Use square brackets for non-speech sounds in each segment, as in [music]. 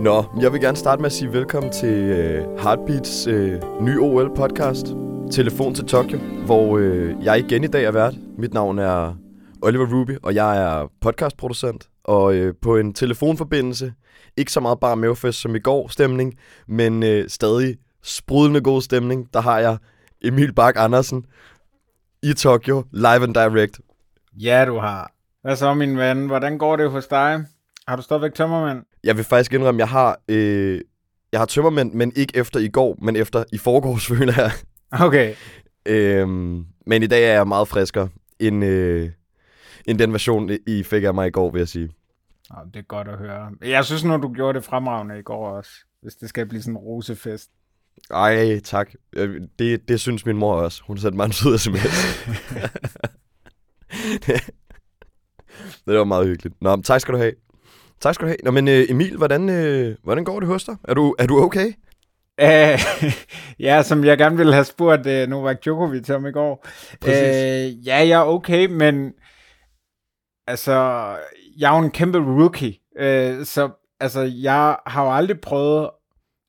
Nå, jeg vil gerne starte med at sige velkommen til øh, Heartbeats øh, nye OL-podcast, Telefon til Tokyo, hvor øh, jeg igen i dag er vært. Mit navn er Oliver Ruby, og jeg er podcastproducent. Og øh, på en telefonforbindelse, ikke så meget bare mavefest som i går stemning, men øh, stadig sprudlende god stemning, der har jeg Emil Bak Andersen i Tokyo, live and direct. Ja, du har. Hvad så, min ven? Hvordan går det hos dig? Har du stadigvæk tømmermænd? Jeg vil faktisk indrømme, jeg har, øh, jeg har tømmermænd, men ikke efter i går, men efter i forgårs, [laughs] føler jeg. Okay. Øhm, men i dag er jeg meget friskere, end, øh, end den version, I fik af mig i går, vil jeg sige. Oh, det er godt at høre. Jeg synes nu, du gjorde det fremragende i går også, hvis det skal blive sådan en rosefest. Ej, tak. Øh, det, det synes min mor også. Hun satte mig en sød sms. [laughs] [laughs] det var meget hyggeligt. Nå, tak skal du have. Tak skal du have. Nå, men uh, Emil, hvordan, uh, hvordan går det hos dig? Er du, er du okay? Uh, [laughs] ja, som jeg gerne ville have spurgt uh, Novak Djokovic om i går. Uh, ja, jeg er okay, men altså, jeg er jo en kæmpe rookie, uh, så altså, jeg har jo aldrig prøvet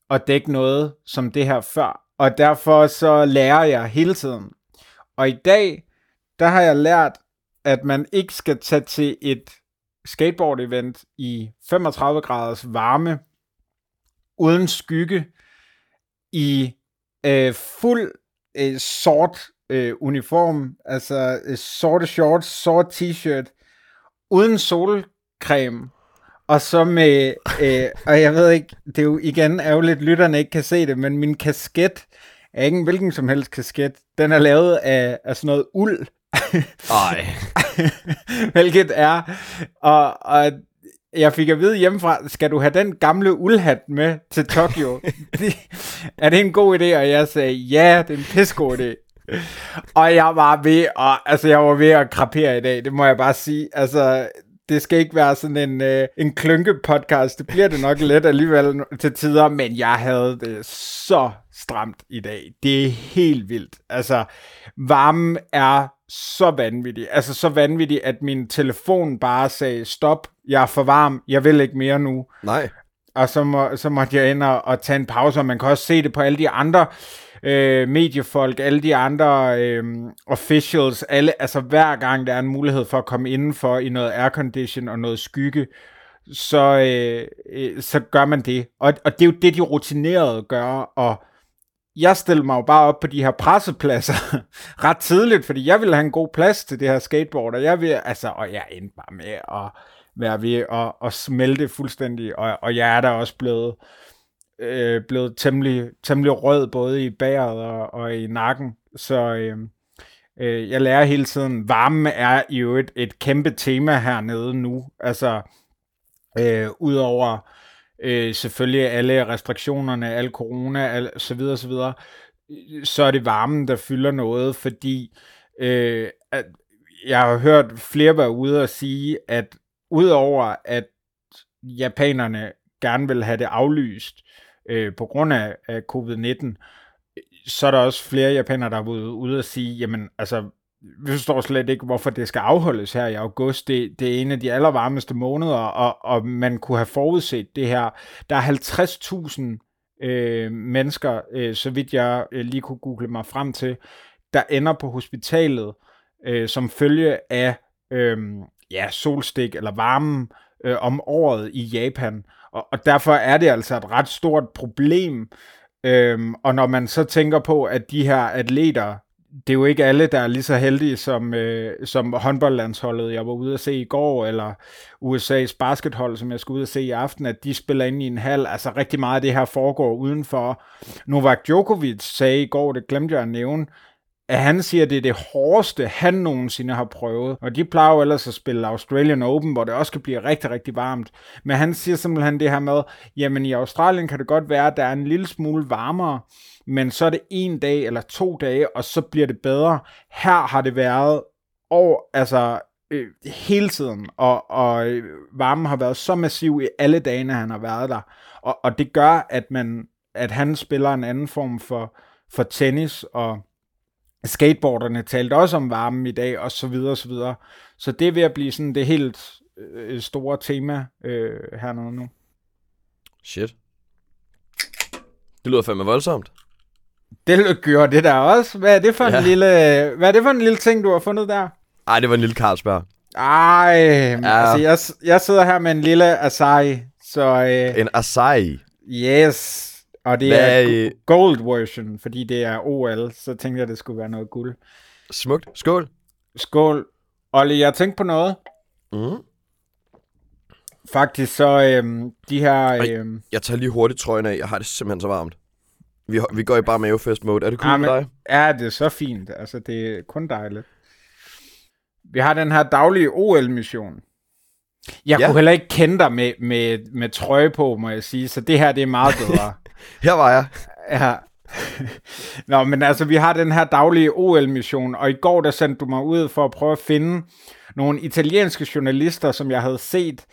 at dække noget som det her før, og derfor så lærer jeg hele tiden. Og i dag, der har jeg lært, at man ikke skal tage til et skateboard-event i 35 graders varme, uden skygge, i øh, fuld øh, sort øh, uniform, altså øh, sorte shorts, sort t-shirt, uden solcreme, og så med, øh, og jeg ved ikke, det er jo igen ærgerligt, lytterne ikke kan se det, men min kasket er ikke en hvilken som helst kasket. Den er lavet af, af sådan noget uld. Ej. [laughs] Hvilket er, og, og jeg fik at vide hjemmefra, skal du have den gamle uldhat med til Tokyo? [laughs] er det en god idé? Og jeg sagde, ja, det er en pissegod idé. Og jeg var ved at, altså jeg var ved at krapere i dag, det må jeg bare sige. Altså, det skal ikke være sådan en, øh, en klynke podcast. Det bliver det nok let alligevel til tider, men jeg havde det så stramt i dag. Det er helt vildt. Altså, varmen er så vanvittig. Altså så vanvittig, at min telefon bare sagde, stop, jeg er for varm, jeg vil ikke mere nu. Nej. Og så, må, så måtte jeg ind og, og tage en pause, og man kan også se det på alle de andre øh, mediefolk, alle de andre øh, officials, alle, altså hver gang der er en mulighed for at komme indenfor i noget aircondition og noget skygge, så, øh, øh, så gør man det. Og, og det er jo det, de rutinerede gør, og jeg stillede mig jo bare op på de her pressepladser [laughs] ret tidligt, fordi jeg ville have en god plads til det her skateboard, og jeg vil, altså, og jeg endte bare med at være ved at, at smelte fuldstændig, og, og jeg er da også blevet, øh, blevet temmelig, temmelig rød, både i bæret og, og i nakken, så øh, øh, jeg lærer hele tiden, varme er jo et, et kæmpe tema hernede nu, altså øh, udover øh, selvfølgelig alle restriktionerne, al corona, al, så videre, så videre, så er det varmen, der fylder noget, fordi øh, at jeg har hørt flere være ude og sige, at udover at japanerne gerne vil have det aflyst øh, på grund af, af covid-19, så er der også flere japanere, der har været ude og sige, jamen altså, vi forstår slet ikke, hvorfor det skal afholdes her i august. Det, det er en af de allervarmeste måneder, og, og man kunne have forudset det her. Der er 50.000 øh, mennesker, øh, så vidt jeg øh, lige kunne google mig frem til, der ender på hospitalet øh, som følge af øh, ja, solstik eller varmen øh, om året i Japan. Og, og derfor er det altså et ret stort problem. Øhm, og når man så tænker på, at de her atleter, det er jo ikke alle, der er lige så heldige som, øh, som håndboldlandsholdet, jeg var ude at se i går, eller USA's baskethold, som jeg skal ud at se i aften, at de spiller ind i en hal. Altså rigtig meget af det her foregår udenfor. Novak Djokovic sagde i går, det glemte jeg at nævne, at han siger, at det er det hårdeste, han nogensinde har prøvet. Og de plejer jo ellers at spille Australian Open, hvor det også kan blive rigtig, rigtig varmt. Men han siger simpelthen det her med, jamen i Australien kan det godt være, at der er en lille smule varmere, men så er det en dag eller to dage, og så bliver det bedre. Her har det været over, altså øh, hele tiden, og, og øh, varmen har været så massiv i alle dagene, han har været der. Og, og det gør, at man at han spiller en anden form for, for tennis, og skateboarderne talte også om varmen i dag, og så videre, og så videre. Så det er ved at blive sådan det helt øh, store tema øh, hernede nu. Shit. Det lyder fandme voldsomt. Det gjorde det der også. Hvad er det for en, Ja. lille, hvad er det for en lille ting, du har fundet der? Ej, det var en lille Carlsberg. Ej, ja. Altså jeg, jeg sidder her med en lille Asahi, så øh, En Asahi. yes, og det Hvad er gold version, fordi det er OL, så tænkte jeg, det skulle være noget guld. Smukt. Skål. Skål. Olli, jeg tænkte på noget. Mm. Faktisk så, øhm, de her... Ej. Øhm, Jeg tager lige hurtigt trøjen af. Jeg har det simpelthen så varmt. Vi, vi går i bare mavefest mode. Er det cool Ah, med men- dig? ja, det er så fint. Altså, det er kun dejligt. Vi har den her daglige OL-mission. Jeg Ja. kunne heller ikke kende dig med, med, med trøje på, må jeg sige, så det her det er meget [laughs] bedre. Her var jeg. Ja. Nå, men altså, vi har den her daglige OL-mission, og i går der sendte du mig ud for at prøve at finde nogle italienske journalister, som jeg havde set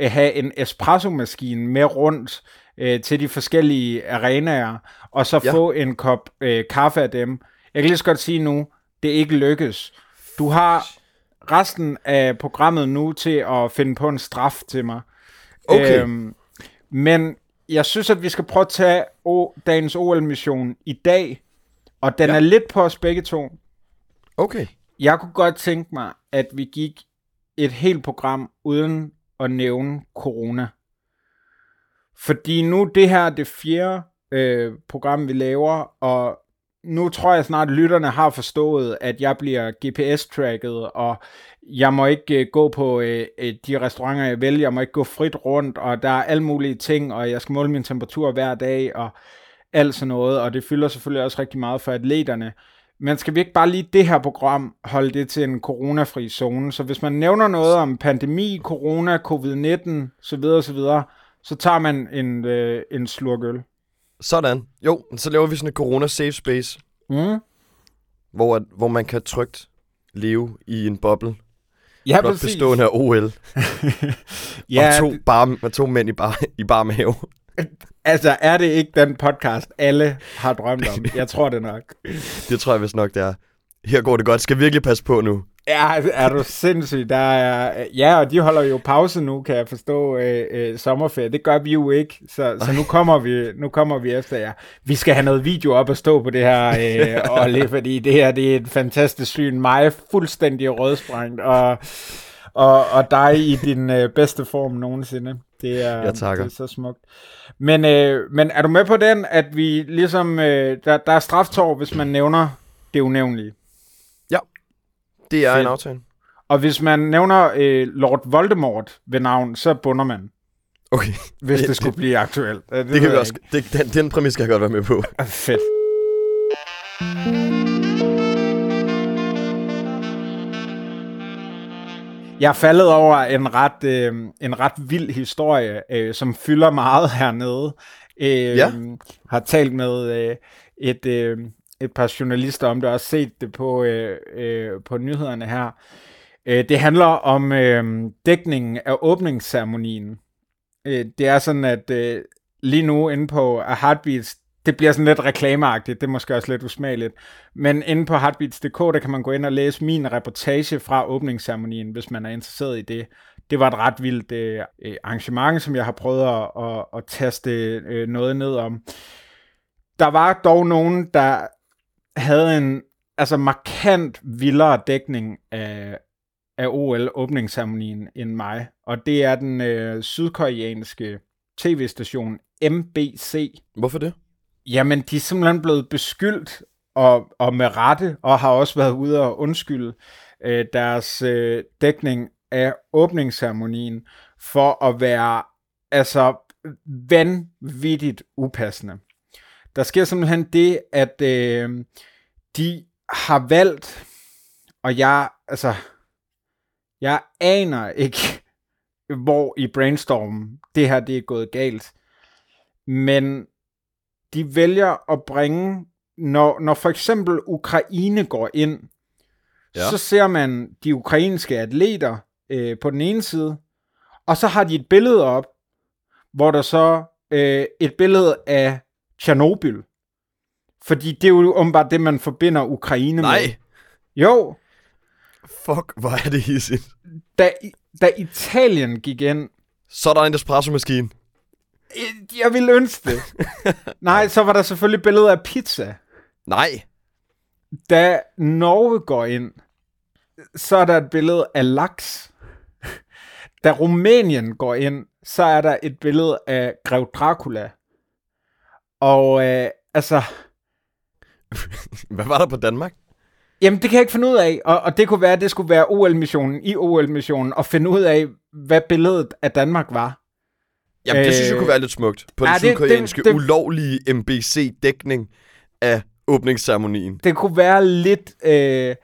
øh, have en espresso-maskine med rundt øh, til de forskellige arenaer, og så Ja. få en kop øh, kaffe af dem. Jeg kan lige så godt sige nu, det ikke lykkes. Du har resten af programmet nu til at finde på en straf til mig. Okay. Øhm, men jeg synes, at vi skal prøve at tage dagens OL-mission i dag, og den ja. er lidt på os begge to. Okay. Jeg kunne godt tænke mig, at vi gik et helt program uden at nævne corona. Fordi nu det her det fjerde øh, program, vi laver, og nu tror jeg snart, at lytterne har forstået, at jeg bliver GPS-tracket, og jeg må ikke øh, gå på øh, øh, de restauranter, jeg vælger, jeg må ikke gå frit rundt, og der er alle mulige ting, og jeg skal måle min temperatur hver dag, og alt sådan noget, og det fylder selvfølgelig også rigtig meget for atleterne. Men skal vi ikke bare lige det her program holde det til en coronafri zone? Så hvis man nævner noget om pandemi, corona, covid-19, så videre, så videre, så tager man en, øh, en slurk øl. Sådan. Jo, så laver vi sådan et corona safe space, Mm. hvor, at- hvor man kan trygt leve i en boble. Ja, Blot bestående af OL. [laughs] Ja, og to, det- bare, med to mænd i bare, i bare mave. [laughs] altså er det ikke den podcast, alle har drømt om? [laughs] Jeg tror det nok. Det tror jeg vist nok, det er. Her går det godt. Skal virkelig passe på nu. Ja, er du sindssyg? Der er, ja, og de holder jo pause nu, kan jeg forstå, øh, øh, sommerferie. Det gør vi jo ikke, så, så nu, kommer vi, nu kommer vi efter jer. Vi skal have noget video op og stå på det her, øh, [laughs] Olli, fordi det her det er et fantastisk syn. Mig fuldstændig rødsprængt, og, og, og dig i din øh, bedste form nogensinde. Det er, Jeg takker. det er så smukt. Men, øh, men er du med på den, at vi ligesom, øh, der, der er straftår, hvis man nævner det unævnlige? Det er Fedt. en aftale. Og hvis man nævner øh, Lord Voldemort ved navn, så bunder man, Okay, hvis det, Det- skulle blive aktuelt. Det, det kan vi også. Det, den, den præmis skal jeg godt være med på. Fedt. Jeg er faldet over en ret, øh, en ret vild historie, øh, som fylder meget hernede. Øh, Ja. Har talt med øh, et, øh, et par journalister om det, og også set det på, øh, øh, på nyhederne her. Øh, det handler om øh, dækningen af åbningsceremonien. Øh, det er sådan, at øh, lige nu inde på A Heartbeats, det bliver sådan lidt reklameagtigt, det er måske også lidt usmageligt, men inde på heartbeats.dk, der kan man gå ind og læse min reportage fra åbningsceremonien, hvis man er interesseret i det. Det var et ret vildt øh, øh, arrangement, som jeg har prøvet at, at, at taste øh, noget ned om. Der var dog nogen, der havde en altså markant vildere dækning af, af OL-åbningsceremonien end mig, og det er den øh, sydkoreanske tv-station MBC. Hvorfor det? Jamen, de er simpelthen blevet beskyldt, og, og med rette, og har også været ude og undskylde øh, deres øh, dækning af åbningsceremonien for at være altså vanvittigt upassende. Der sker simpelthen det, at øh, de har valgt, og jeg, altså, jeg aner ikke, [laughs] hvor i brainstormen det her det er gået galt. Men de vælger at bringe, når, når for eksempel Ukraine går ind, Ja. ja. så ser man de ukrainske atleter øh, på den ene side, og så har de et billede op, hvor der så øh, et billede af Tjernobyl. Fordi det er jo åbenbart det, man forbinder Ukraine med. Nej. Jo, Fuck, hvor er det hissigt. da, da Italien gik ind, Så er der en espresso-maskine. Jeg ville ønske det. [laughs] Nej, så var der selvfølgelig billeder af pizza. Nej. Da Norge går ind, så er der et billede af laks. Da Rumænien går ind, så er der et billede af Grev Dracula. Og øh, altså... [laughs] Hvad var der på Danmark? Jamen, det kan jeg ikke finde ud af. Og, og det kunne være, at det skulle være OL-missionen i OL-missionen, og finde ud af, hvad billedet af Danmark var. Jamen, det synes jeg kunne være lidt smukt. På ja, den sydkoreanske det- det- ulovlige MBC-dækning af åbningsceremonien. Det kunne være lidt... Øh,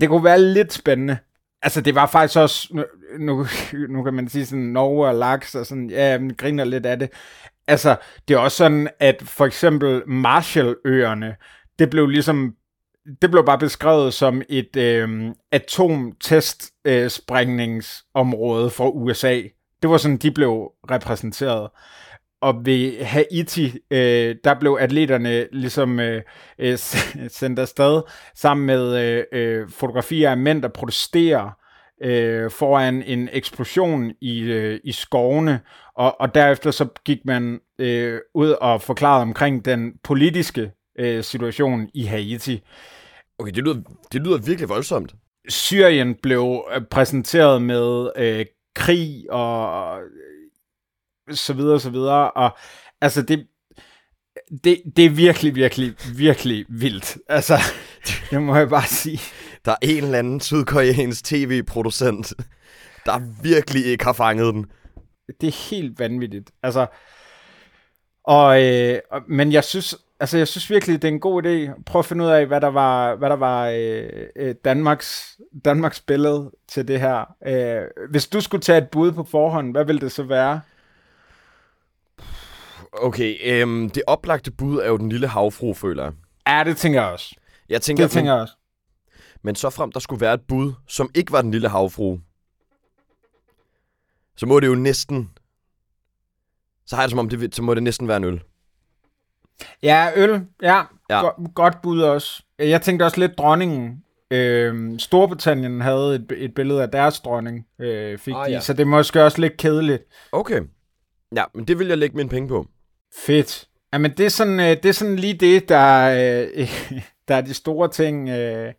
det kunne være lidt spændende. Altså, det var faktisk også... Nu, nu, nu kan man sige sådan, Norge og laks og sådan, ja, man griner lidt af det. Altså, det er også sådan, at for eksempel Marshalløerne, det blev ligesom det blev bare beskrevet som et øh, atomtestsprængningsområde øh, for USA. Det var sådan, de blev repræsenteret. Og ved Haiti, øh, der blev atleterne ligesom øh, øh, [laughs] sendt afsted sammen med øh, øh, fotografier af mænd, der protesterer øh, foran en eksplosion i, øh, i skovene, og, og derefter så gik man øh, ud og forklarede omkring den politiske øh, situation i Haiti. Okay, det lyder, det lyder virkelig voldsomt. Syrien blev øh, præsenteret med øh, krig og øh, så videre, så videre, og altså det, det, det er virkelig, virkelig, virkelig vildt. Altså, [laughs] det må jeg bare sige. Der er en eller anden sydkoreansk tv-producent, der virkelig ikke har fanget den. Det er helt vanvittigt. Altså, og, øh, men jeg synes, altså jeg synes virkelig, det er en god idé. Prøv at finde ud af, hvad der var, hvad der var øh, øh, Danmarks, Danmarks billede til det her. Øh, hvis du skulle tage et bud på forhånd, hvad ville det så være? Okay, øhm, det oplagte bud er jo den lille havfru, føler jeg. Ja, det tænker jeg også. Jeg tænker, Det tænker jeg også. men så frem der skulle være et bud, som ikke var den lille havfru, så må det jo næsten... Så har jeg det som om, det, så må det næsten være en øl. Ja, øl. Ja, Ja. Go- godt bud også. Jeg tænkte også lidt dronningen. Øhm, Storbritannien havde et, et billede af deres dronning, øh, fik ah, de, ja. så det er måske også lidt kedeligt. Okay. Ja, men det vil jeg lægge mine penge på. Fedt. Jamen, det er sådan, øh, det er sådan lige det, der, øh, [laughs] der er de store ting øh,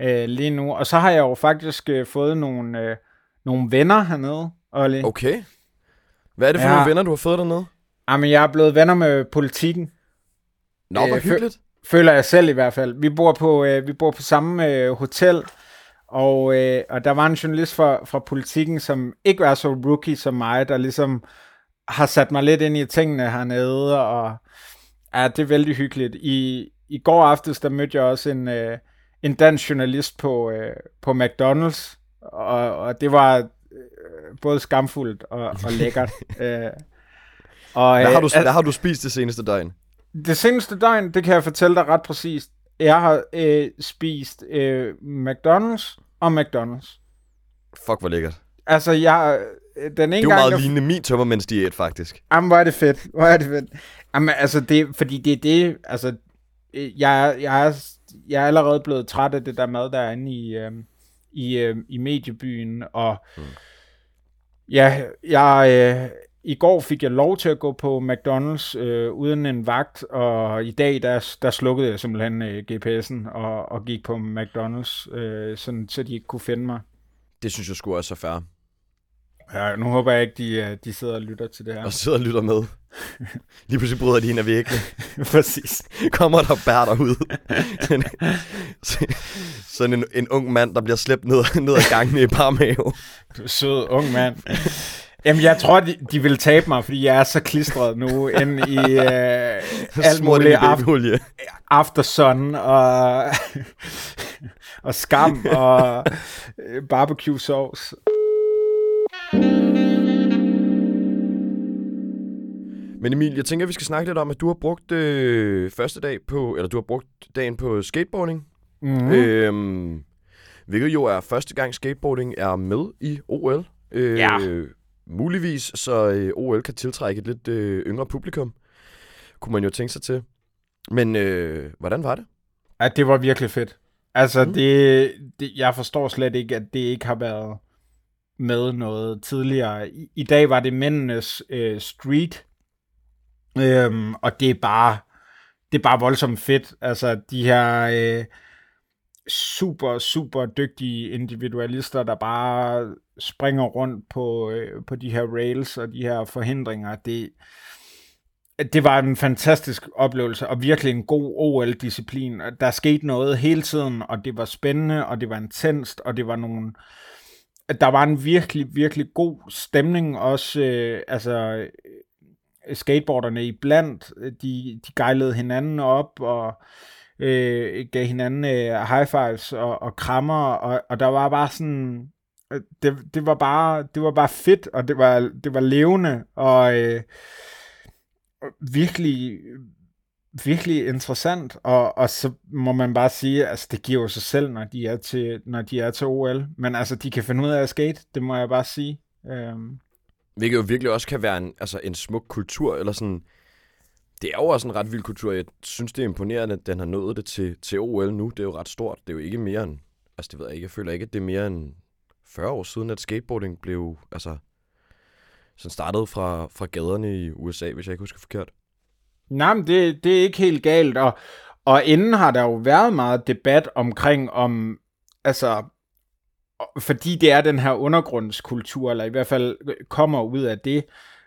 øh, lige nu. Og så har jeg jo faktisk øh, fået nogle, øh, nogle venner hernede, Olli. Okay. Hvad er det for Ja. nogle venner, du har fået dernede? Jamen, jeg er blevet venner med politikken. Nå, Øh, hvor fø- hyggeligt. Føler jeg selv i hvert fald. Vi bor på, øh, vi bor på samme øh, hotel, og, øh, og der var en journalist fra, fra politikken, som ikke var så rookie som mig, der ligesom har sat mig lidt ind i tingene hernede, og ja, det er vældig hyggeligt. I, i går aftes, der mødte jeg også en, øh, en dansk journalist på, øh, på McDonald's, og, og det var øh, både skamfuldt og, og [laughs] lækkert. øh, og, Hvad har, du, øh, hvad har du spist det seneste døgn? det seneste døgn, det kan jeg fortælle dig ret præcist. Jeg har øh, spist øh, McDonald's og McDonald's. Fuck, hvor lækkert. Altså, jeg... øh, Den ene Det er jo gang, meget der- lignende min tømmermændsdiæt, faktisk. Jamen, hvor er det fedt. Hvor er det fedt. Jamen, altså, det, fordi det er det, altså, øh, jeg, er- jeg, er, jeg er allerede blevet træt af det der mad, der er inde i, øh, i, øh, i mediebyen, og Mm ja, jeg, øh, i går fik jeg lov til at gå på McDonald's øh, uden en vagt, og i dag, der, der slukkede jeg simpelthen øh, GPS'en og, og gik på McDonald's, øh, sådan, så de ikke kunne finde mig. Det synes jeg skulle også er fair. Ja, nu håber jeg ikke, de, øh, de sidder og lytter til det her. Og sidder og lytter med. [laughs] Lige pludselig bryder de ind af væggene. [laughs] Præcis. Kommer der bær derud. [laughs] Sådan en, en ung mand, der bliver slæbt ned, ned ad gangen i parmave. Du sød, ung mand. Jamen, jeg tror, de, de vil tabe mig, fordi jeg er så klistret nu ind i øh, alt muligt af, babyolie. aftersun og, og skam og øh, barbecue sauce. Men Emil, jeg tænker, vi skal snakke lidt om, at du har brugt øh, første dag på, eller du har brugt dagen på skateboarding. Mm. Øhm, hvilket jo er første gang skateboarding er med i OL. Øh, Ja. Muligvis, så øh, OL kan tiltrække et lidt øh, yngre publikum. Kunne man jo tænke sig til. Men øh, hvordan var det? Ja, det var virkelig fedt. Altså, mm. det, det, jeg forstår slet ikke, at det ikke har været med noget tidligere. I, i dag var det mændenes øh, street Øhm, og det er bare, det er bare voldsomt fedt. Altså, de her øh, super, super dygtige individualister, der bare springer rundt på, øh, på de her rails og de her forhindringer, det, det var en fantastisk oplevelse, og virkelig en god OL-disciplin. Der skete noget hele tiden, og det var spændende, og det var intenst, og det var nogle... Der var en virkelig, virkelig god stemning også, øh, altså skateboarderne i blandt, de, de gejlede hinanden op, og øh, gav hinanden øh, high fives og, og krammer, og, og der var bare sådan, øh, det, det var bare, det var bare fedt, og det var, det var levende, og øh, virkelig, virkelig interessant, og, og så må man bare sige, altså det giver jo sig selv, når de er til, når de er til OL, men altså de kan finde ud af at skate, det må jeg bare sige. Øhm. Hvilket jo virkelig også kan være en, altså en smuk kultur, eller sådan, det er jo også en ret vild kultur. Jeg synes, det er imponerende, at den har nået det til, til OL nu. Det er jo ret stort. Det er jo ikke mere end, altså det ved jeg ikke, jeg føler ikke, at det er mere end 40 år siden, at skateboarding blev, altså, sådan startede fra, fra gaderne i USA, hvis jeg ikke husker forkert. Nej, men det, det er ikke helt galt, og, og inden har der jo været meget debat omkring, om, altså, fordi det er den her undergrundskultur, eller i hvert fald kommer ud af det.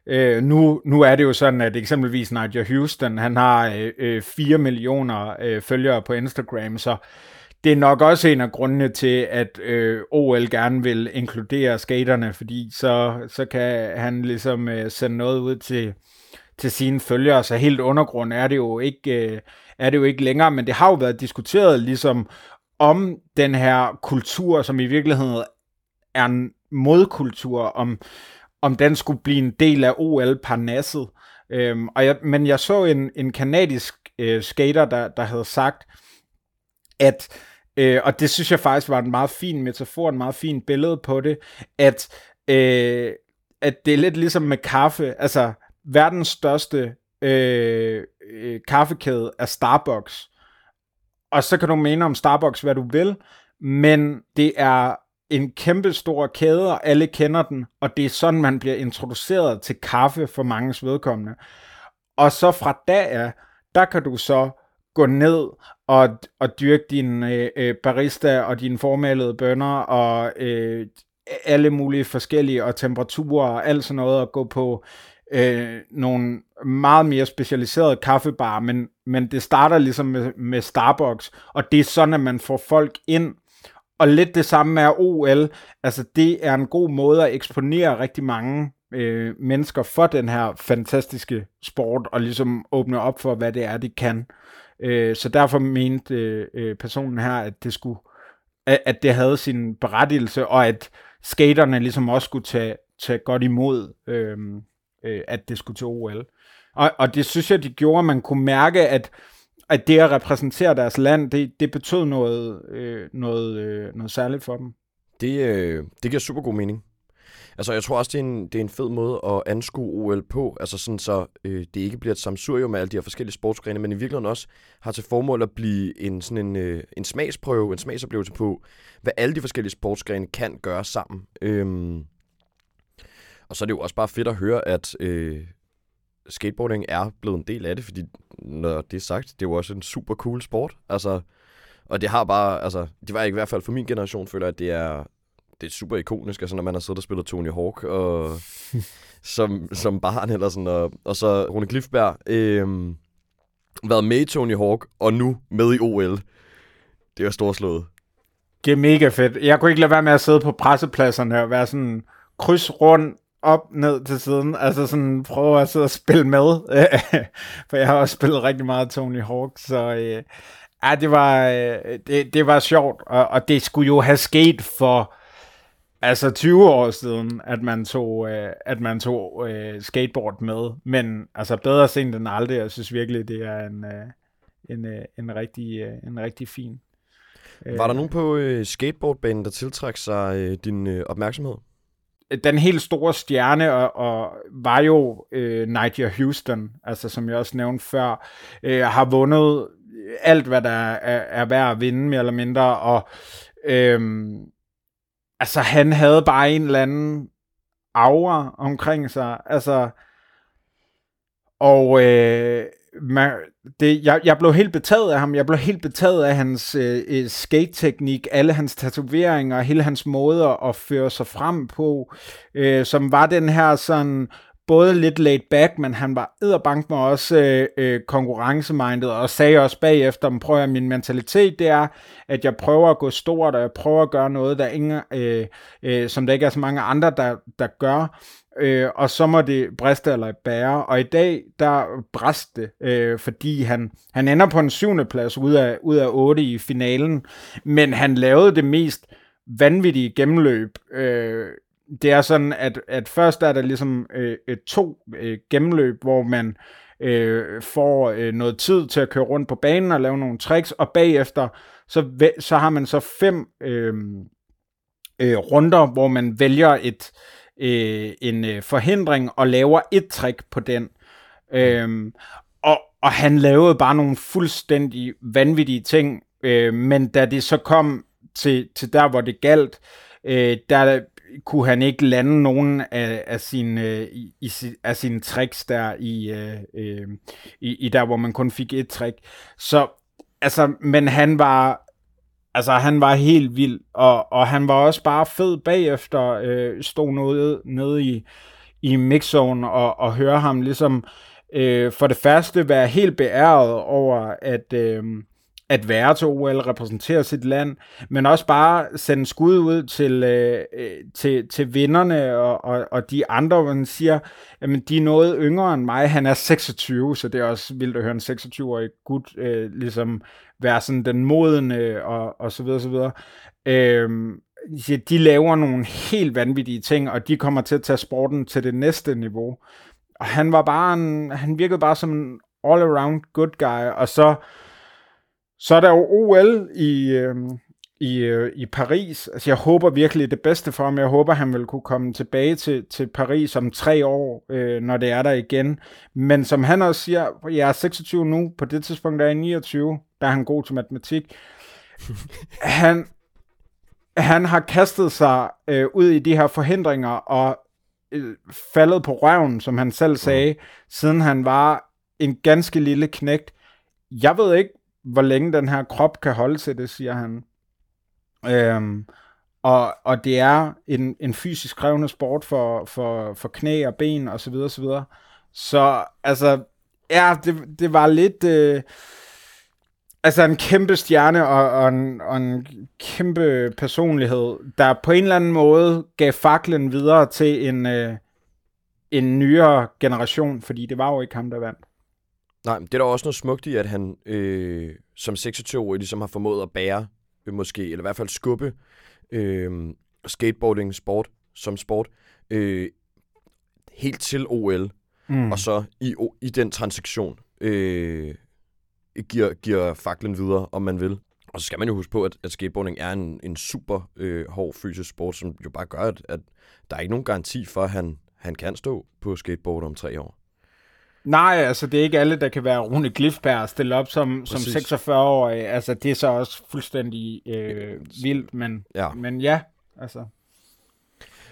Øh, nu, nu er det jo sådan, at eksempelvis Nigel Houston, han har øh, øh 4 millioner øh, følgere på Instagram, så det er nok også en af grundene til, at øh, OL gerne vil inkludere skaterne, fordi så, så kan han ligesom øh, sende noget ud til, til sine følgere, så helt undergrund er det jo ikke, øh, er det jo ikke længere, men det har jo været diskuteret ligesom om den her kultur, som i virkeligheden er en modkultur, om, om den skulle blive en del af OL Parnasset. Øhm, og jeg, men jeg så en, en kanadisk øh, skater, der, der havde sagt, at, øh, og det synes jeg faktisk var en meget fin metafor, en meget fin billede på det, at, øh, at det er lidt ligesom med kaffe, altså verdens største øh, øh, kaffekæde er Starbucks. Og så kan du mene om Starbucks, hvad du vil, men det er en kæmpe stor kæde, og alle kender den, og det er sådan, man bliver introduceret til kaffe for mange vedkommende. Og så fra dag af, der kan du så gå ned og, og dyrke din øh, øh, barista og dine formalede bønder og øh, alle mulige forskellige og temperaturer og alt sådan noget og gå på øh, nogle meget mere specialiseret kaffebar, men, men det starter ligesom med, med Starbucks, og det er sådan, at man får folk ind, og lidt det samme med OL, altså det er en god måde at eksponere rigtig mange øh, mennesker for den her fantastiske sport, og ligesom åbne op for, hvad det er, de kan. Øh, så derfor mente øh, øh personen her, at det skulle at, at det havde sin berettigelse, og at skaterne ligesom også skulle tage, tage godt imod øh, øh, at det skulle til OL. Og, og det synes jeg, de gjorde, man kunne mærke, at, at det at repræsentere deres land, det, det betød noget, øh, noget, øh, noget særligt for dem. Det, øh, det giver super god mening. Altså, jeg tror også, det er en, det er en fed måde at anskue OL på, altså sådan så øh, det ikke bliver et samsurium med alle de her forskellige sportsgrene, men i virkeligheden også har til formål at blive en, sådan en, øh, en smagsprøve, en smagsoplevelse på, hvad alle de forskellige sportsgrene kan gøre sammen. Øhm, og så er det jo også bare fedt at høre, at øh, skateboarding er blevet en del af det, fordi når det er sagt, det er jo også en super cool sport. Altså, og det har bare, altså, det var ikke i hvert fald for min generation, føler at det er, det er super ikonisk, altså når man har siddet og spillet Tony Hawk og, [laughs] som, som barn, eller sådan, og, og så Rune Glifberg, øh, været med i Tony Hawk, og nu med i OL. Det er storslået. Det er mega fedt. Jeg kunne ikke lade være med at sidde på pressepladserne og være sådan kryds rundt op, ned til siden, altså sådan prøve at sidde og spille med, [laughs] for jeg har også spillet rigtig meget Tony Hawk, så øh, ja, det var, øh, det, det var sjovt, og, og det skulle jo have sket for altså 20 år siden, at man tog, øh, at man tog øh, skateboard med, men altså bedre sent end aldrig, jeg synes virkelig, det er en, øh, en, øh, en, rigtig, øh, en rigtig fin. Var der nogen på øh, skateboardbanen, der tiltrækker sig øh, din øh, opmærksomhed? Den helt store stjerne og, og var jo øh, Nigel Houston, altså som jeg også nævnte før, øh, har vundet alt, hvad der er, er værd at vinde, mere eller mindre, og øh, altså han havde bare en eller anden aura omkring sig, altså og øh, man, det, jeg, jeg blev helt betaget af ham. Jeg blev helt betaget af hans øh, øh, skate-teknik, alle hans tatoveringer, hele hans måder at føre sig frem på, øh, som var den her sådan både lidt laid back, men han var edderbank med også øh, øh, konkurrencemindet, og sagde også bagefter, men prøver min mentalitet, det er, at jeg prøver at gå stort, og jeg prøver at gøre noget, der ingen, øh, øh, som der ikke er så mange andre, der, der gør, øh, og så må det briste eller bære, og i dag, der bræste det, øh, fordi han, han ender på en syvende plads ud af, ud af otte i finalen, men han lavede det mest vanvittige gennemløb, øh, det er sådan, at, at først er der ligesom øh, to øh, gennemløb, hvor man øh, får øh, noget tid til at køre rundt på banen og lave nogle tricks, og bagefter så, så har man så fem øh, øh, runder, hvor man vælger et øh, Øh, en øh, forhindring og laver et trick på den. Øhm, og, og han lavede bare nogle fuldstændig vanvittige ting, øh, men da det så kom til, til der, hvor det galt, øh, der kunne han ikke lande nogen af, af, sine, øh, i, i, af sine tricks der i, øh, øh, i, i der, hvor man kun fik et trick. Så, altså, men han var, altså, han var helt vild, og, og han var også bare fed bagefter, øh, stod noget nede i, i mixzone og, og høre ham ligesom, øh, for det første være helt beæret over, at, øh, at være til OL, repræsentere sit land, men også bare sende skud ud til, øh, øh til, til vinderne og, og, og de andre, hvor man siger, jamen de er noget yngre end mig. Han er 26, så det er også vildt at høre en 26-årig gut øh, ligesom være sådan den modende og, og så videre, så videre. Øh, de laver nogle helt vanvittige ting, og de kommer til at tage sporten til det næste niveau. Og han var bare en, han virkede bare som en all-around good guy, og så så er der jo OL i, øh, i, øh, i Paris. Altså, jeg håber virkelig det bedste for ham. Jeg håber, han vil kunne komme tilbage til, til Paris om tre år, øh, når det er der igen. Men som han også siger, jeg er 26 nu, på det tidspunkt der er jeg 29, der er han god til matematik. han, han har kastet sig øh, ud i de her forhindringer og øh, faldet på røven, som han selv sagde, mm. siden han var en ganske lille knægt. Jeg ved ikke, hvor længe den her krop kan holde til det, siger han. Øhm, og, og det er en, en fysisk krævende sport for, for, for knæ og ben og så videre, så videre. Så altså, ja, det, det var lidt... Øh, altså en kæmpe stjerne og, og, en, og en kæmpe personlighed, der på en eller anden måde gav faklen videre til en, øh, en nyere generation, fordi det var jo ikke ham, der vandt. Nej, det er der også noget smukt i, at han øh, som 26-årig ligesom har formået at bære, øh, måske, eller i hvert fald skubbe øh, skateboarding sport som sport øh, helt til OL, mm. og så i, i den transaktion øh, giver, giver faklen videre, om man vil. Og så skal man jo huske på, at, at skateboarding er en, en super øh, hård fysisk sport, som jo bare gør, at, at der er ikke nogen garanti for, at han, han kan stå på skateboard om tre år. Nej, altså det er ikke alle, der kan være Rune Glifberg stille op som, som 46-årig. Altså det er så også fuldstændig øh, vildt, men ja. men ja, altså.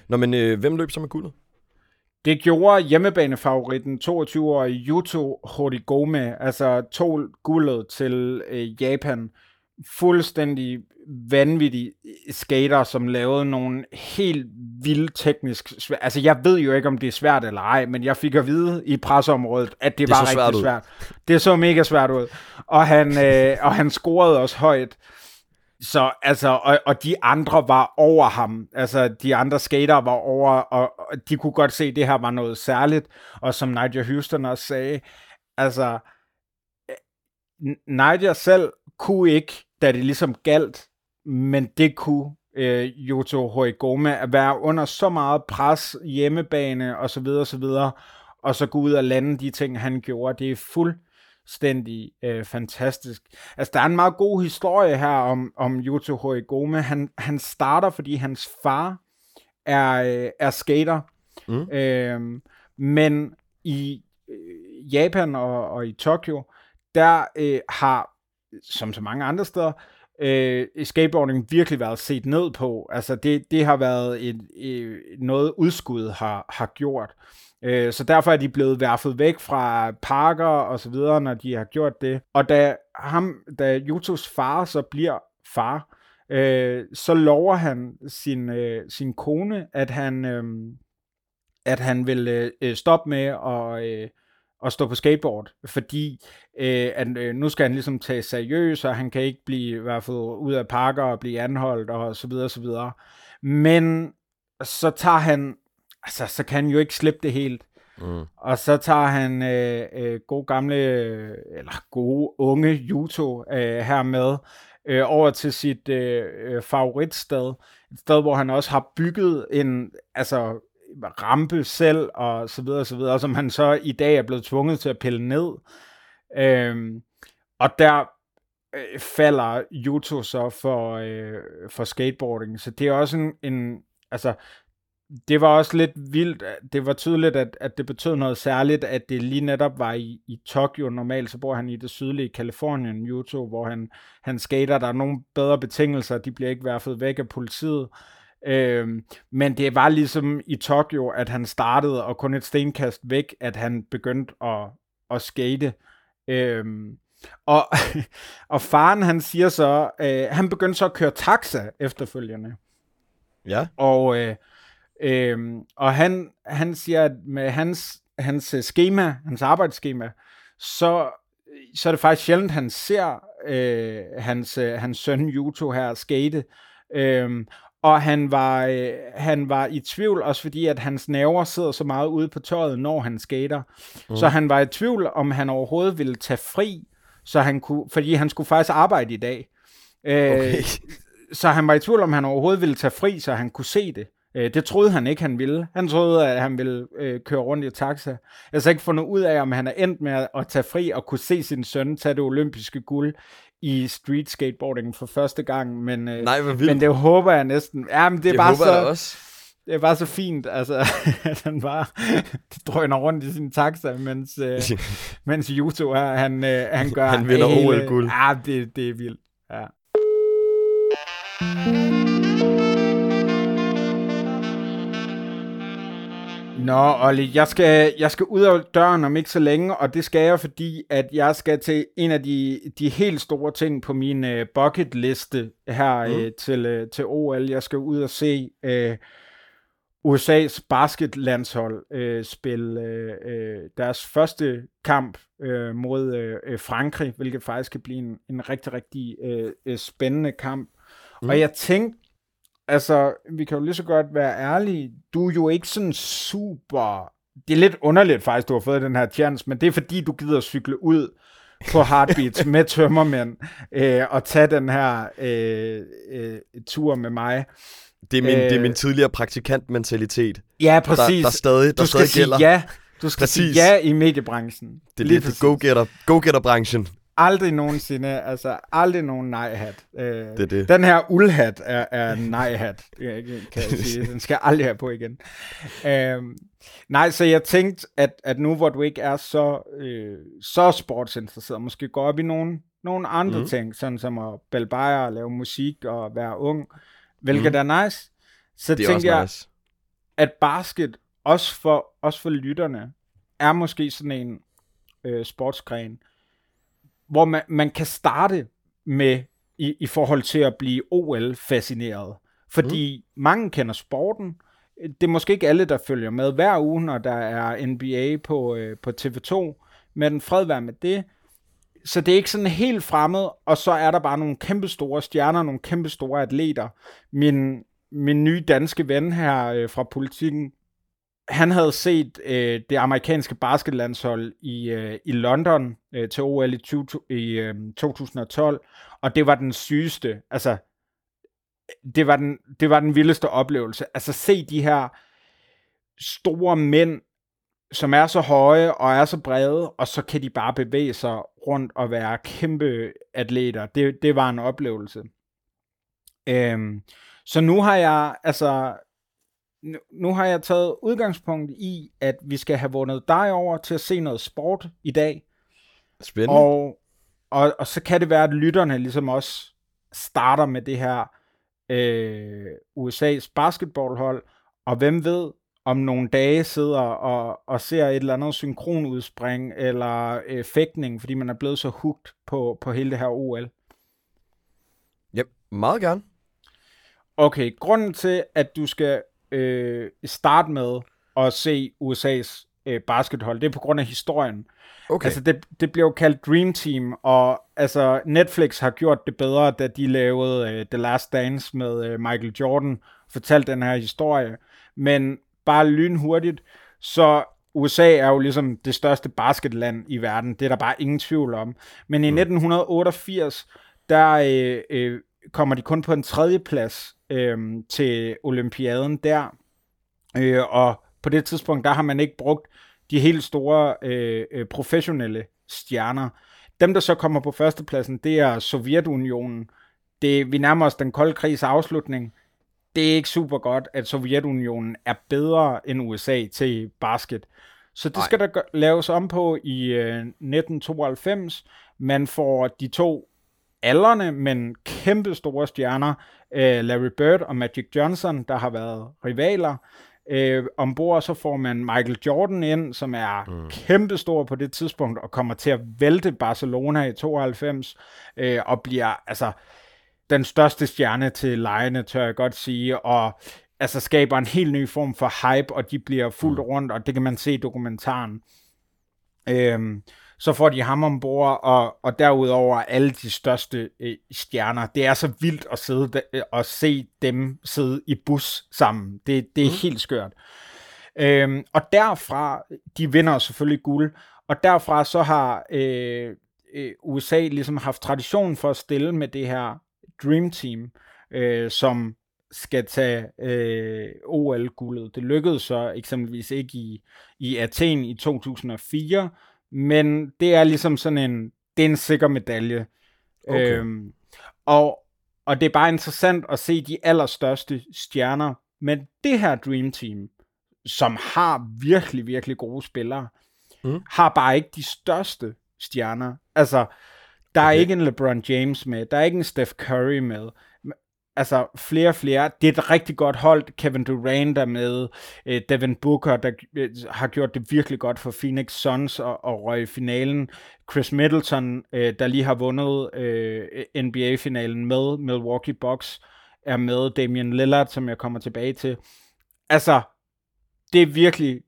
Nå, men øh, hvem løb så med guldet? Det gjorde hjemmebanefavoritten 22-årige Yuto Horigome, altså tog guldet til øh, Japan. Fuldstændig vanvittige skater, som lavede nogle helt vildt teknisk svært. Altså, jeg ved jo ikke, om det er svært eller ej, men jeg fik at vide i presseområdet, at det, det var rigtig svært, svært. Det så mega svært ud. Og han, øh, og han scorede også højt. Så altså, og, og de andre var over ham. Altså, de andre skater var over, og, og de kunne godt se, at det her var noget særligt. Og som Nigel Houston også sagde, altså, eh, Nigel selv kunne ikke, da det ligesom galt, men det kunne øh, Yoto Horigome at være under så meget pres, hjemmebane og så videre, og så videre, og så gå ud og lande de ting, han gjorde. Det er fuldstændig øh, fantastisk. Altså, der er en meget god historie her om, om Yoto Horigome. Han, han starter, fordi hans far er, øh, er skater, mm. øh, men i øh, Japan og, og i Tokyo, der øh, har, som så mange andre steder, øh, skateboarding virkelig været set ned på. Altså det, det har været et, et, noget udskud har, har gjort. Øh, så derfor er de blevet værfet væk fra parker og så videre, når de har gjort det. Og da, ham, da Jutos far så bliver far, øh, så lover han sin, øh, sin kone, at han, øh, at han vil øh, øh stoppe med at, øh, at stå på skateboard, fordi øh, at, øh, nu skal han ligesom tage seriøst, og han kan ikke blive i hvert fald ud af parker og blive anholdt og så videre, så videre. Men så tager han, altså så kan han jo ikke slippe det helt. Mm. Og så tager han øh, øh, gode gamle, eller gode unge Yuto øh, her med, øh, over til sit øh, øh, favoritsted. Et sted, hvor han også har bygget en altså, rampe selv, og så videre, og så videre, som han så i dag er blevet tvunget til at pille ned. Øh, og der øh, falder Yuto så for, øh, for skateboarding. Så det er også en, en altså, det var også lidt vildt. Det var tydeligt, at, at det betød noget særligt, at det lige netop var i, i Tokyo. Normalt så bor han i det sydlige Kalifornien, Yuto, hvor han, han skater. Der er nogle bedre betingelser. De bliver ikke værfet væk af politiet. Øhm, men det var ligesom i Tokyo, at han startede, og kun et stenkast væk, at han begyndte at, at skate. Øhm, og, [laughs] og faren, han siger så, øh, han begyndte så at køre taxa efterfølgende. Ja. Og, øh, øh, og han, han siger, at med hans, hans schema, hans arbejdsskema, så, så er det faktisk sjældent, han ser øh, hans, øh, hans søn Yuto her skate. Øh, og han var, øh, han var i tvivl, også fordi at hans nerver sidder så meget ude på tøjet, når han skater. Mm. Så han var i tvivl, om han overhovedet ville tage fri, så han kunne, fordi han skulle faktisk arbejde i dag. Øh, okay. Så han var i tvivl, om han overhovedet ville tage fri, så han kunne se det. Øh, det troede han ikke, han ville. Han troede, at han ville øh, køre rundt i taxa. Jeg har ikke fundet ud af, om han er endt med at tage fri og kunne se sin søn tage det olympiske guld i street skateboarding for første gang. Men, øh, Nej, men det håber jeg næsten. Ja, men det er det bare så... Også. Det er bare så fint, altså, [laughs] at han bare [laughs] drøner rundt i sin taxa, mens, øh, [laughs] mens Yuto her, han, øh, han gør... Han vinder OL-guld. Ja, det, det er vildt. Ja. Nå, Olli, jeg skal, jeg skal ud af døren om ikke så længe, og det skal jeg, fordi at jeg skal til en af de, de helt store ting på min uh, bucket liste her mm. uh, til, uh, til OL. Jeg skal ud og se uh, USA's basketlandshold uh, spille uh, uh, deres første kamp uh, mod uh, Frankrig, hvilket faktisk kan blive en, en rigtig, rigtig uh, spændende kamp. Mm. Og jeg tænkte, altså, vi kan jo lige så godt være ærlige, du er jo ikke sådan super... Det er lidt underligt faktisk, du har fået den her chance, men det er fordi, du gider cykle ud på Heartbeats [laughs] med tømmermænd øh, og tage den her øh, øh, tur med mig. Det er min, øh, det er min tidligere praktikantmentalitet. Ja, præcis. Der, der stadig, der du stadig skal gælder. sige ja. Du skal præcis. sige ja i mediebranchen. Det er lidt go-getter, go-getter-branchen aldrig nogensinde, altså aldrig nogen nej-hat. Øh, det er det. Den her uldhat er, er nej-hat, kan jeg sige. Den skal jeg aldrig have på igen. Øh, nej, så jeg tænkte, at, at nu hvor du ikke er så, øh, så sportsinteresseret, måske gå op i nogle, nogle andre mm. ting, sådan som at bælge bajer, lave musik og være ung, hvilket mm. er nice. Så det tænkte jeg, nice. at basket, også for, også for lytterne, er måske sådan en øh, sportsgren, hvor man, man kan starte med i, i forhold til at blive OL-fascineret. Fordi mm. mange kender sporten. Det er måske ikke alle, der følger med hver uge, når der er NBA på, øh, på TV2. Men fred være med det. Så det er ikke sådan helt fremmed, og så er der bare nogle kæmpe store stjerner, nogle kæmpe store atleter. Min, min nye danske ven her øh, fra politikken, han havde set øh, det amerikanske basketlandshold i, øh, i London øh, til OL i, 20, i øh, 2012, og det var den sygeste, altså det var den, det var den vildeste oplevelse. Altså se de her store mænd, som er så høje og er så brede, og så kan de bare bevæge sig rundt og være kæmpe atleter. Det, det var en oplevelse. Øhm, så nu har jeg, altså, nu, har jeg taget udgangspunkt i, at vi skal have vundet dig over til at se noget sport i dag. Spændende. Og, og, og så kan det være, at lytterne ligesom også starter med det her øh, USA's basketballhold, og hvem ved, om nogle dage sidder og, og ser et eller andet synkronudspring eller øh, fægtning, fordi man er blevet så hugt på, på hele det her OL? Ja, meget gerne. Okay, grunden til, at du skal øh, starte med at se USA's øh, baskethold, det er på grund af historien. Okay. Altså, det, det bliver jo kaldt Dream Team, og altså, Netflix har gjort det bedre, da de lavede øh, The Last Dance med øh, Michael Jordan, fortalte den her historie. Men bare lynhurtigt, så USA er jo ligesom det største basketland i verden, det er der bare ingen tvivl om. Men i mm. 1988, der øh, øh, kommer de kun på en tredje plads øh, til olympiaden der, øh, og på det tidspunkt, der har man ikke brugt de helt store øh, øh, professionelle stjerner. Dem, der så kommer på førstepladsen, det er Sovjetunionen. Det, vi nærmer os den kolde krigs afslutning. Det er ikke super godt, at Sovjetunionen er bedre end USA til basket. Så det Ej. skal der laves om på i øh, 1992. Man får de to aldrende, men kæmpe store stjerner, øh, Larry Bird og Magic Johnson, der har været rivaler. Øh, ombord så får man Michael Jordan ind, som er mm. kæmpestor på det tidspunkt, og kommer til at vælte Barcelona i 92, øh, og bliver altså den største stjerne til lejene, tør jeg godt sige, og altså skaber en helt ny form for hype, og de bliver fuldt mm. rundt, og det kan man se i dokumentaren. Øh, så får de ham ombord, og, og derudover alle de største øh, stjerner. Det er så vildt at sidde de, øh, og se dem sidde i bus sammen. Det, det er mm. helt skørt. Øhm, og derfra, de vinder selvfølgelig guld, og derfra så har øh, øh, USA ligesom haft tradition for at stille med det her Dream Team, øh, som skal tage øh, OL-guldet. Det lykkedes så eksempelvis ikke i, i Athen i 2004, men det er ligesom sådan en, det er en sikker medalje. Okay. Øhm, og, og det er bare interessant at se de allerstørste stjerner, men det her Dream Team, som har virkelig, virkelig gode spillere, mm. har bare ikke de største stjerner. Altså, der okay. er ikke en LeBron James med, der er ikke en Steph Curry med, altså flere og flere. Det er et rigtig godt hold. Kevin Durant er med. Øh, Devin Booker, der øh, har gjort det virkelig godt for Phoenix Suns og, og røg i finalen. Chris Middleton, øh, der lige har vundet øh, NBA-finalen med Milwaukee Bucks, er med. Damian Lillard, som jeg kommer tilbage til. Altså, det er virkelig,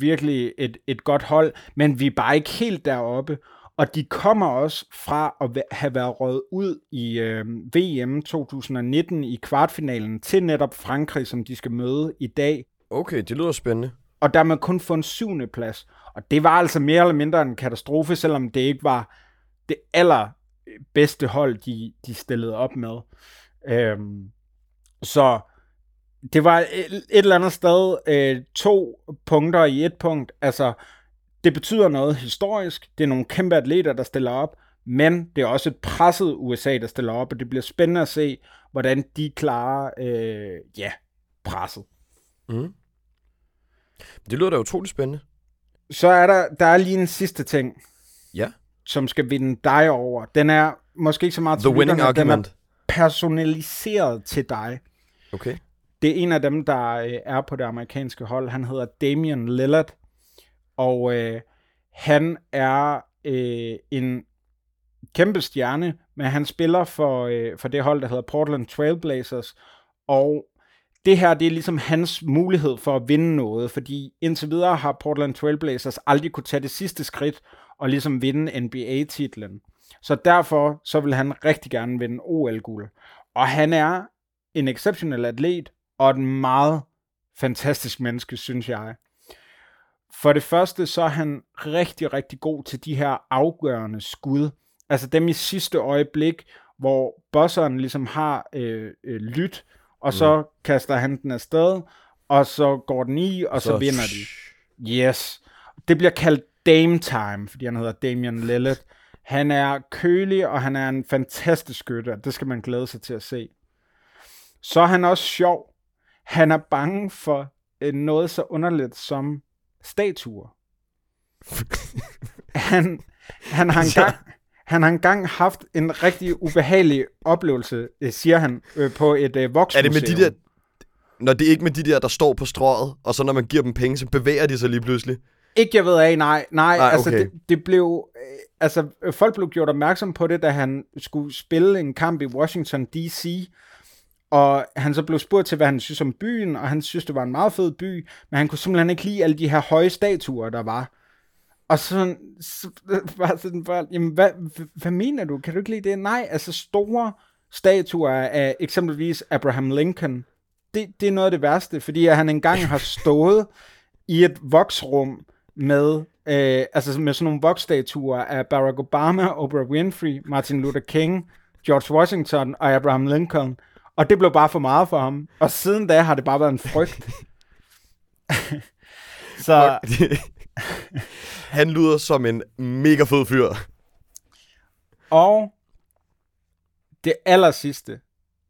virkelig et, et godt hold, men vi er bare ikke helt deroppe. Og de kommer også fra at have været røget ud i øh, VM 2019 i kvartfinalen til netop Frankrig, som de skal møde i dag. Okay, det lyder spændende. Og der man kun få en syvende plads. Og det var altså mere eller mindre en katastrofe, selvom det ikke var det aller bedste hold, de, de stillede op med. Øhm, så det var et, et eller andet sted øh, to punkter i et punkt. Altså, det betyder noget historisk. Det er nogle kæmpe atleter, der stiller op, men det er også et presset USA, der stiller op, og det bliver spændende at se, hvordan de klarer, øh, ja, presset. Mm. Det lyder da utrolig spændende. Så er der, der er lige en sidste ting, ja. som skal vinde dig over. Den er måske ikke så meget The winning argument. Den er personaliseret til dig. Okay. Det er en af dem, der øh, er på det amerikanske hold. Han hedder Damian Lillard. Og øh, han er øh, en kæmpe stjerne, men han spiller for, øh, for det hold, der hedder Portland Trailblazers. Og det her, det er ligesom hans mulighed for at vinde noget, fordi indtil videre har Portland Trailblazers aldrig kunne tage det sidste skridt og ligesom vinde NBA-titlen. Så derfor så vil han rigtig gerne vinde OL-guld. Og han er en exceptionel atlet og et meget fantastisk menneske, synes jeg. For det første, så er han rigtig, rigtig god til de her afgørende skud. Altså dem i sidste øjeblik, hvor bosseren ligesom har øh, øh, lyt, og mm. så kaster han den afsted, og så går den i, og så, så vinder de. Yes. Det bliver kaldt Dame Time, fordi han hedder Damian Lillard. Han er kølig, og han er en fantastisk skytte, det skal man glæde sig til at se. Så er han også sjov. Han er bange for øh, noget så underligt som statuer. [laughs] han, han, har engang, han har engang haft en rigtig ubehagelig oplevelse, øh, siger han, øh, på et øh, voksmuseum. Er det med de der... Når det er ikke med de der, der står på strået, og så når man giver dem penge, så bevæger de sig lige pludselig. Ikke jeg ved af, nej. Nej, Nej, altså okay. det, det blev... øh, Altså, folk blev gjort opmærksom på det, da han skulle spille en kamp i Washington D.C., og han så blev spurgt til, hvad han synes om byen, og han synes, det var en meget fed by, men han kunne simpelthen ikke lide alle de her høje statuer, der var. Og så, så [laughs] var sådan bare, jamen hvad, hvad, mener du? Kan du ikke lide det? Nej, altså store statuer af eksempelvis Abraham Lincoln, det, det er noget af det værste, fordi at han engang har [laughs] stået i et voksrum med, øh, altså med sådan nogle voksstatuer af Barack Obama, Oprah Winfrey, Martin Luther King, George Washington og Abraham Lincoln. Og det blev bare for meget for ham. Og siden da har det bare været en frygt. [laughs] Så [laughs] Han lyder som en mega fed fyr. Og det aller sidste,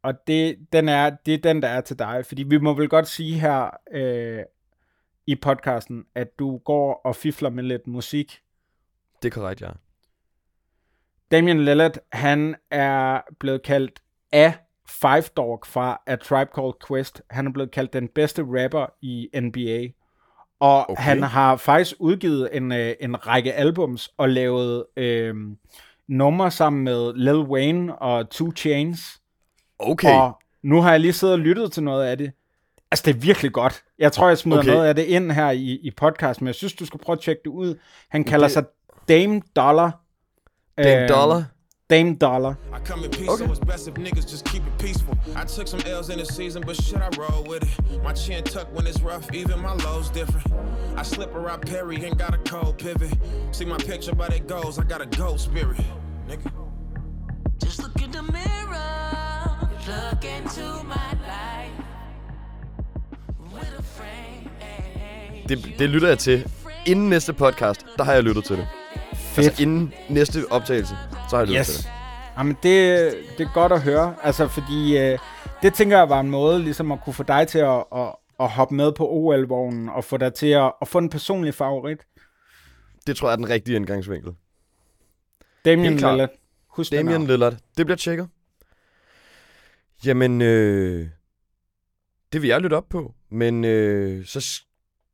og det, den er, det er den, der er til dig, fordi vi må vel godt sige her øh, i podcasten, at du går og fifler med lidt musik. Det er korrekt, ja. Damian Lillard, han er blevet kaldt af Five Dog fra A Tribe Called Quest. Han er blevet kaldt den bedste rapper i NBA. Og Okay. han har faktisk udgivet en, øh, en række albums og lavet øh, numre sammen med Lil Wayne og Two Chains. Okay. Og nu har jeg lige siddet og lyttet til noget af det. Altså, det er virkelig godt. Jeg tror, jeg smider Okay. noget af det ind her i, i podcasten, men jeg synes, du skal prøve at tjekke det ud. Han kalder Det- sig Dame Dollar. Dame Øhm, Dollar. Dame Dollar. I come in peace, Okay. so it's best if niggas just keep it peaceful. I took some L's in the season, but shit, I roll with it. My chin tucked when it's rough, even my low's different. I slip around Perry, ain't got a cold pivot. See my picture, but it goes, I got a goat spirit. Nigga. Just look in the mirror, look into my life. With a frame, Det, det lytter jeg til. Inden næste podcast, der har jeg lyttet til det. Fedt. Altså inden næste optagelse, så har jeg lyttet til Yes. det. Jamen, det, det er godt at høre. Altså, fordi øh, det tænker jeg var en måde ligesom at kunne få dig til at, at, at hoppe med på OL-vognen og få dig til at, at få en personlig favorit. Det tror jeg er den rigtige indgangsvinkel. Damien. Lillard. Husk navn. Lillard. Det bliver tjekket. Jamen, øh, det vil jeg lytte op på. Men øh, så,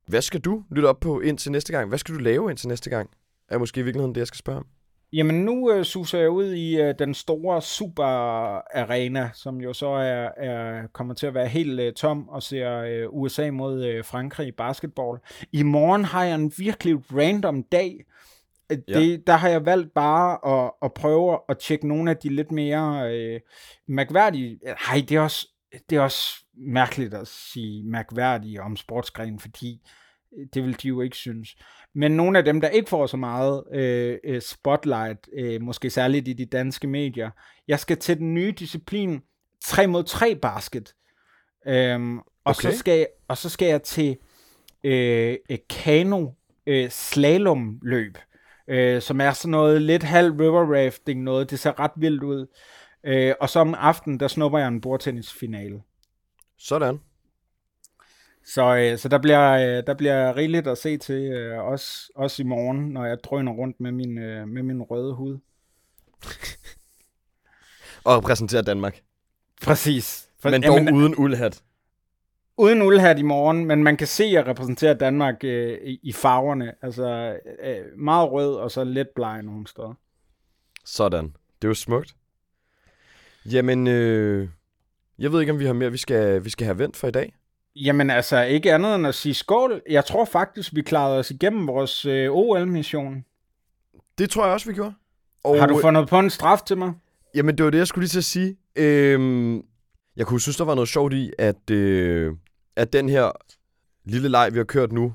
hvad skal du lytte op på indtil næste gang? Hvad skal du lave indtil næste gang? Er måske i virkeligheden det, jeg skal spørge om. Jamen, nu øh, suser jeg ud i øh, den store super arena, som jo så er, er kommer til at være helt øh, tom og ser øh, USA mod øh, Frankrig i basketball. I morgen har jeg en virkelig random dag. Øh, Ja. Det, der har jeg valgt bare at, at prøve at tjekke nogle af de lidt mere øh, mærkværdige... Nej, det er også det er også mærkeligt at sige mærkværdige om sportsgrenen, fordi det vil de jo ikke synes. Men nogle af dem, der ikke får så meget øh, øh, spotlight, øh, måske særligt i de danske medier, jeg skal til den nye disciplin 3 mod 3 basket. Øhm, og, Okay. så skal jeg, og så skal jeg til øh, kano øh, slalomløb, øh, som er sådan noget lidt halv river rafting noget. Det ser ret vildt ud. Øh, og så om aftenen, der snupper jeg en bordtennisfinale. Sådan. Så, øh, så der, bliver, øh, der bliver rigeligt at se til, øh, også, også i morgen, når jeg drøner rundt med min, øh, med min røde hud. Og repræsentere Danmark. Præcis. For, Men dog jamen, uden uldhat. uden uldhat i morgen, men man kan se, at jeg repræsenterer Danmark øh, i, i farverne. Altså øh, meget rød og så lidt bleg nogle steder. Sådan. Det er jo smukt. Jamen, øh, jeg ved ikke, om vi har mere, vi skal, vi skal have vendt for i dag. Jamen altså, ikke andet end at sige skål. Jeg tror faktisk, vi klarede os igennem vores øh, OL-mission. Det tror jeg også, vi gjorde. Og, Har du fundet på en straf til mig? Jamen, det var det, jeg skulle lige til at sige. Øhm, jeg kunne synes, der var noget sjovt i, at, øh, at den her lille leg, vi har kørt nu,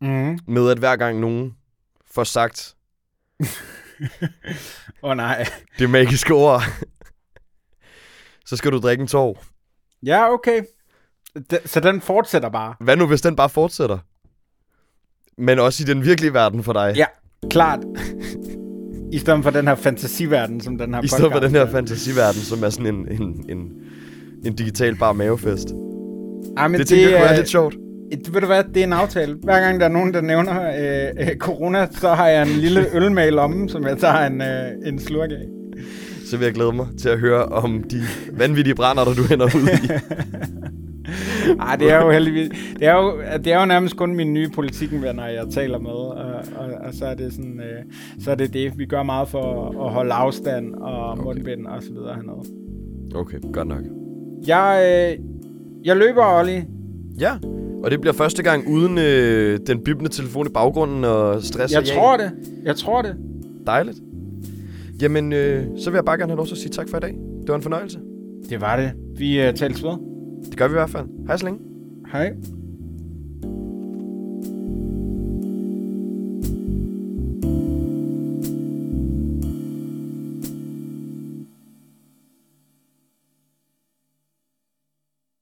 Mhm. med at hver gang nogen får sagt [laughs] Åh oh, nej. det magiske ord, så skal du drikke en tår. Ja, okay. D- så den fortsætter bare. Hvad nu, hvis den bare fortsætter? Men også i den virkelige verden for dig. Ja, klart. [laughs] I stedet for den her fantasiverden, som den her I stedet for podcast den her er. fantasiverden, som er sådan en, en, en, en digital bar mavefest. Ej, men Det tænker jeg er- være lidt sjovt. Det, ved du hvad, det er en aftale. Hver gang der er nogen, der nævner øh, øh, corona, så har jeg en lille [laughs] ølmail om, som jeg tager en, øh, en slurk af. Så vil jeg glæde mig til at høre om de vanvittige brænder, der du hænder ud i. [laughs] Ej, det er jo heldigvis... Det er jo, det er jo nærmest kun mine nye politikvenner, jeg taler med, og, og, og så er det sådan... Øh, så er det det. Vi gør meget for at holde afstand og okay. mundbind og så videre hernede. Okay, godt nok. Jeg, øh, jeg løber, Olli. Ja, og det bliver første gang uden øh, den bibende telefon i baggrunden og stress Jeg tror det. Jeg tror det. Dejligt. Jamen, øh, så vil jeg bare gerne have lov til at sige tak for i dag. Det var en fornøjelse. Det var det. Vi uh, tales ved. Det gør vi i hvert fald. Hej så længe. Hej.